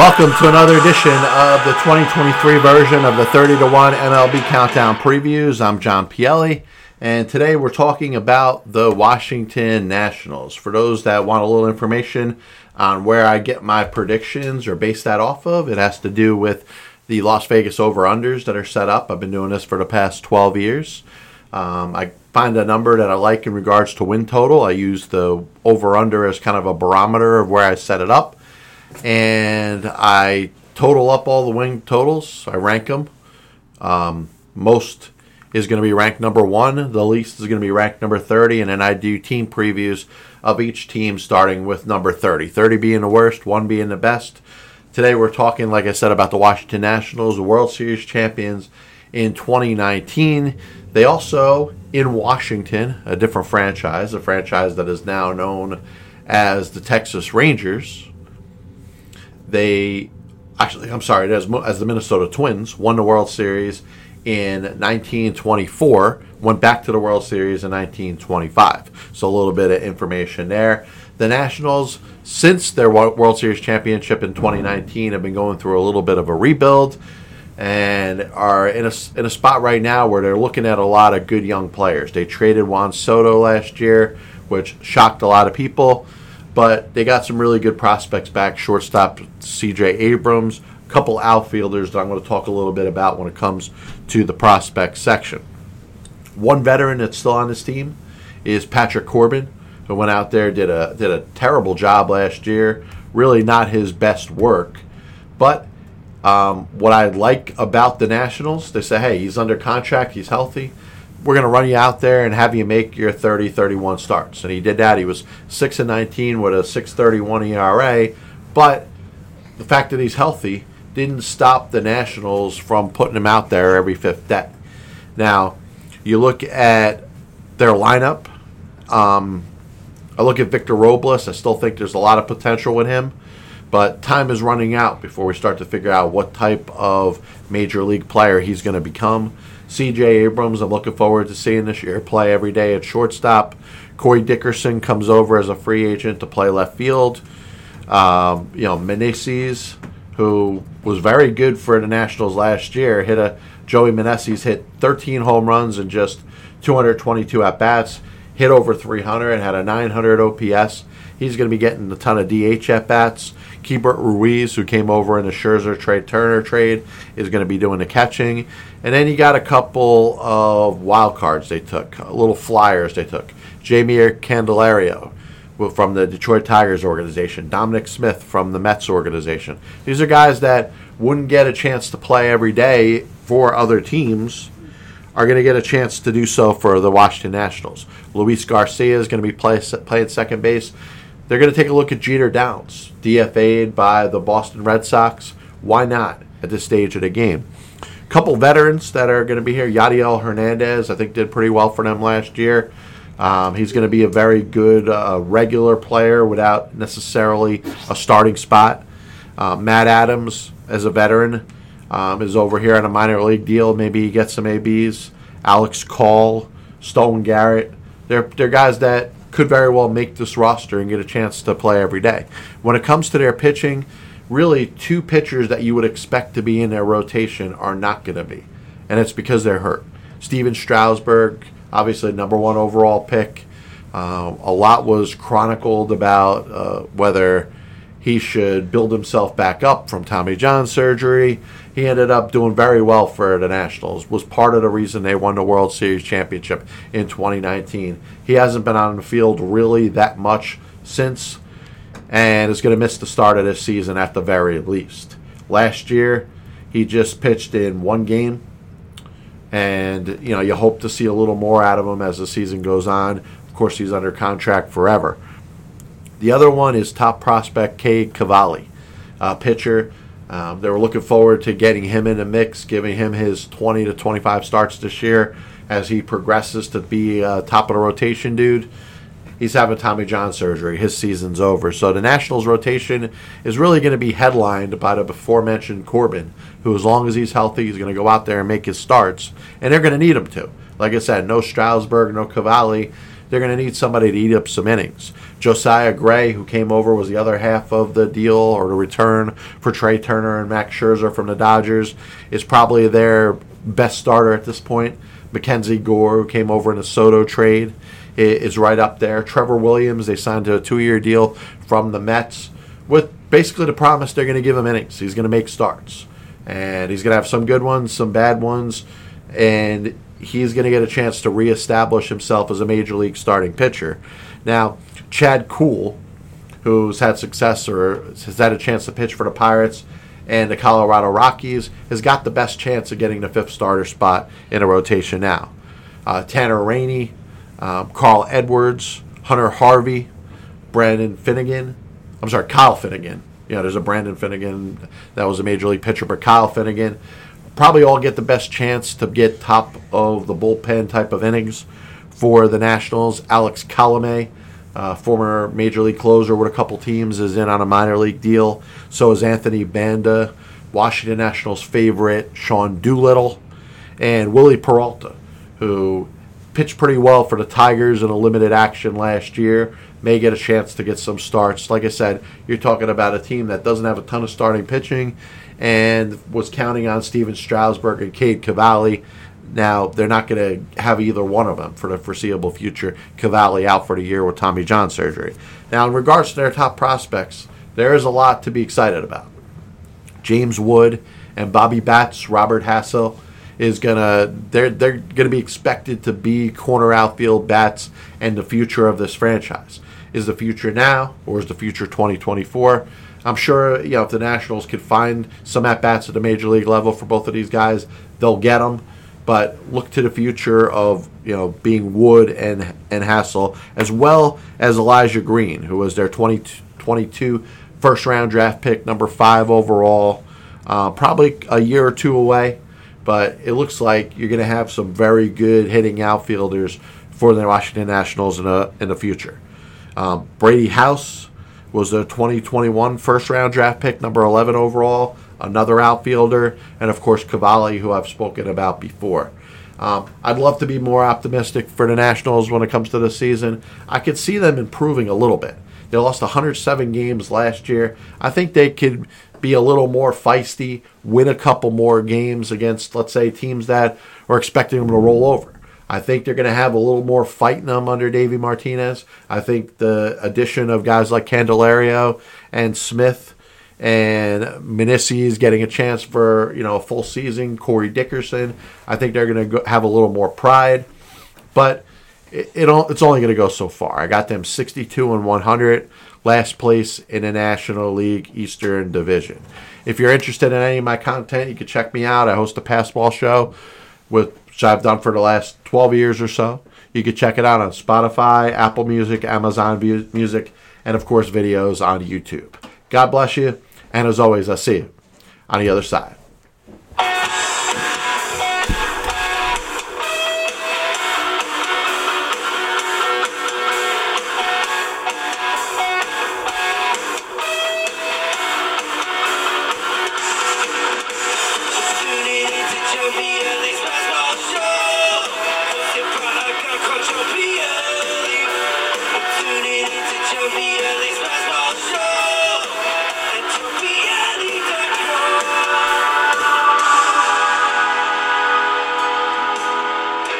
Welcome to another edition of the 2023 version of the 30 to 1 MLB Countdown Previews. I'm John Pielli, and today we're talking about the Washington Nationals. For those that want a little information on where I get my predictions or base that off of, it has to do with the Las Vegas over unders that are set up. I've been doing this for the past 12 years. Um, I find a number that I like in regards to win total. I use the over under as kind of a barometer of where I set it up and I total up all the wing totals. I rank them. Um, most is going to be ranked number one. The least is going to be ranked number 30. And then I do team previews of each team starting with number 30. 30 being the worst, one being the best. Today we're talking, like I said, about the Washington Nationals, the World Series champions in 2019. They also, in Washington, a different franchise, a franchise that is now known as the Texas Rangers, they actually, I'm sorry, as, as the Minnesota Twins won the World Series in 1924, went back to the World Series in 1925. So a little bit of information there. The Nationals, since their World Series championship in 2019, have been going through a little bit of a rebuild and are in a, in a spot right now where they're looking at a lot of good young players. They traded Juan Soto last year, which shocked a lot of people but they got some really good prospects back. Shortstop C.J. Abrams, a couple outfielders that I'm going to talk a little bit about when it comes to the prospect section. One veteran that's still on this team is Patrick Corbin, who went out there did a did a terrible job last year. Really not his best work, but um, what I like about the Nationals, they say, hey, he's under contract, he's healthy we're going to run you out there and have you make your 30 31 starts. And he did that. He was 6 and 19 with a 631 ERA. But the fact that he's healthy didn't stop the Nationals from putting him out there every fifth day. Now, you look at their lineup. Um, I look at Victor Robles. I still think there's a lot of potential with him. But time is running out before we start to figure out what type of major league player he's going to become. C.J. Abrams, I'm looking forward to seeing this year play every day at shortstop. Corey Dickerson comes over as a free agent to play left field. Um, you know, Meneses, who was very good for the Nationals last year, hit a Joey Meneses hit 13 home runs and just 222 at bats, hit over 300 and had a 900 OPS. He's going to be getting a ton of DH at bats. Keibert Ruiz, who came over in the Scherzer trade, Turner trade, is going to be doing the catching. And then you got a couple of wild cards they took, little flyers they took. Jeimer Candelario from the Detroit Tigers organization, Dominic Smith from the Mets organization. These are guys that wouldn't get a chance to play every day for other teams are going to get a chance to do so for the Washington Nationals. Luis Garcia is going to be play, playing second base. They're going to take a look at Jeter Downs, DFA'd by the Boston Red Sox. Why not at this stage of the game? Couple veterans that are going to be here. Yadiel Hernandez, I think, did pretty well for them last year. Um, he's going to be a very good uh, regular player without necessarily a starting spot. Uh, Matt Adams, as a veteran, um, is over here on a minor league deal. Maybe he gets some ABs. Alex Call, Stone Garrett. They're, they're guys that could very well make this roster and get a chance to play every day. When it comes to their pitching, really two pitchers that you would expect to be in their rotation are not going to be, and it's because they're hurt. Stephen Strasburg, obviously number one overall pick. Um, a lot was chronicled about uh, whether he should build himself back up from Tommy John surgery he ended up doing very well for the Nationals. Was part of the reason they won the World Series championship in 2019. He hasn't been on the field really that much since, and is going to miss the start of this season at the very least. Last year, he just pitched in one game, and you know you hope to see a little more out of him as the season goes on. Of course, he's under contract forever. The other one is top prospect Cade Cavalli, a pitcher um, they were looking forward to getting him in the mix, giving him his 20 to 25 starts this year as he progresses to be uh, top of the rotation dude. He's having Tommy John surgery. His season's over. So the Nationals rotation is really going to be headlined by the before mentioned Corbin, who, as long as he's healthy, he's going to go out there and make his starts. And they're going to need him to. Like I said, no Strasburg, no Cavalli. They're going to need somebody to eat up some innings. Josiah Gray, who came over, was the other half of the deal or the return for Trea Turner and Max Scherzer from the Dodgers, is probably their best starter at this point. Mackenzie Gore, who came over in the Soto trade, is right up there. Trevor Williams, they signed to a two year deal from the Mets with basically the promise they're going to give him innings. He's going to make starts. And he's going to have some good ones, some bad ones. And he's going to get a chance to reestablish himself as a major league starting pitcher. Now, Chad Kuhl, who's had success or has had a chance to pitch for the Pirates and the Colorado Rockies, has got the best chance of getting the fifth starter spot in a rotation now. Uh, Tanner Rainey, um, Carl Edwards, Hunter Harvey, Brandon Finnegan. I'm sorry, Kyle Finnegan. Yeah, there's a Brandon Finnegan that was a major league pitcher, but Kyle Finnegan probably all get the best chance to get top of the bullpen type of innings for the Nationals. Alex Colome, uh, former major league closer with a couple teams, is in on a minor league deal. So is Anthony Banda, Washington Nationals favorite, Sean Doolittle, and Wily Peralta, who pitched pretty well for the Tigers in a limited action last year. May get a chance to get some starts. Like I said, you're talking about a team that doesn't have a ton of starting pitching and was counting on Stephen Strasburg and Cade Cavalli. Now they're not going to have either one of them for the foreseeable future. Cavalli out for the year with Tommy John surgery. Now, in regards to their top prospects, there is a lot to be excited about. James Wood and Bobby Batts, Robert Hassell is gonna they're they're gonna be expected to be corner outfield bats and the future of this franchise. Is the future now or is the future 2024? I'm sure you know if the Nationals could find some at bats at the major league level for both of these guys, they'll get them. But look to the future of you know being Wood and and Hassell as well as Elijah Green, who was their 2022 first round draft pick, number five overall, uh, probably a year or two away but it looks like you're going to have some very good hitting outfielders for the Washington Nationals in, a, in the future. Um, Brady House was the 2021 first round draft pick, number 11 overall, another outfielder, and of course Cavalli, who I've spoken about before. Um, I'd love to be more optimistic for the Nationals when it comes to the season. I could see them improving a little bit. They lost 107 games last year. I think they could be a little more feisty, win a couple more games against, let's say, teams that are expecting them to roll over. I think they're going to have a little more fight in them under Davey Martinez. I think the addition of guys like Candelario and Smith and Meneses is getting a chance for you know a full season. Corey Dickerson, I think they're going to have a little more pride, but it, it it's only going to go so far. I got them 62 and 100 last place in the National League Eastern Division. If you're interested in any of my content, you can check me out. I host a passball show, with, which I've done for the last 12 years or so. You can check it out on Spotify, Apple Music, Amazon Music, and of course, videos on YouTube. God bless you, and as always, I'll see you on the other side.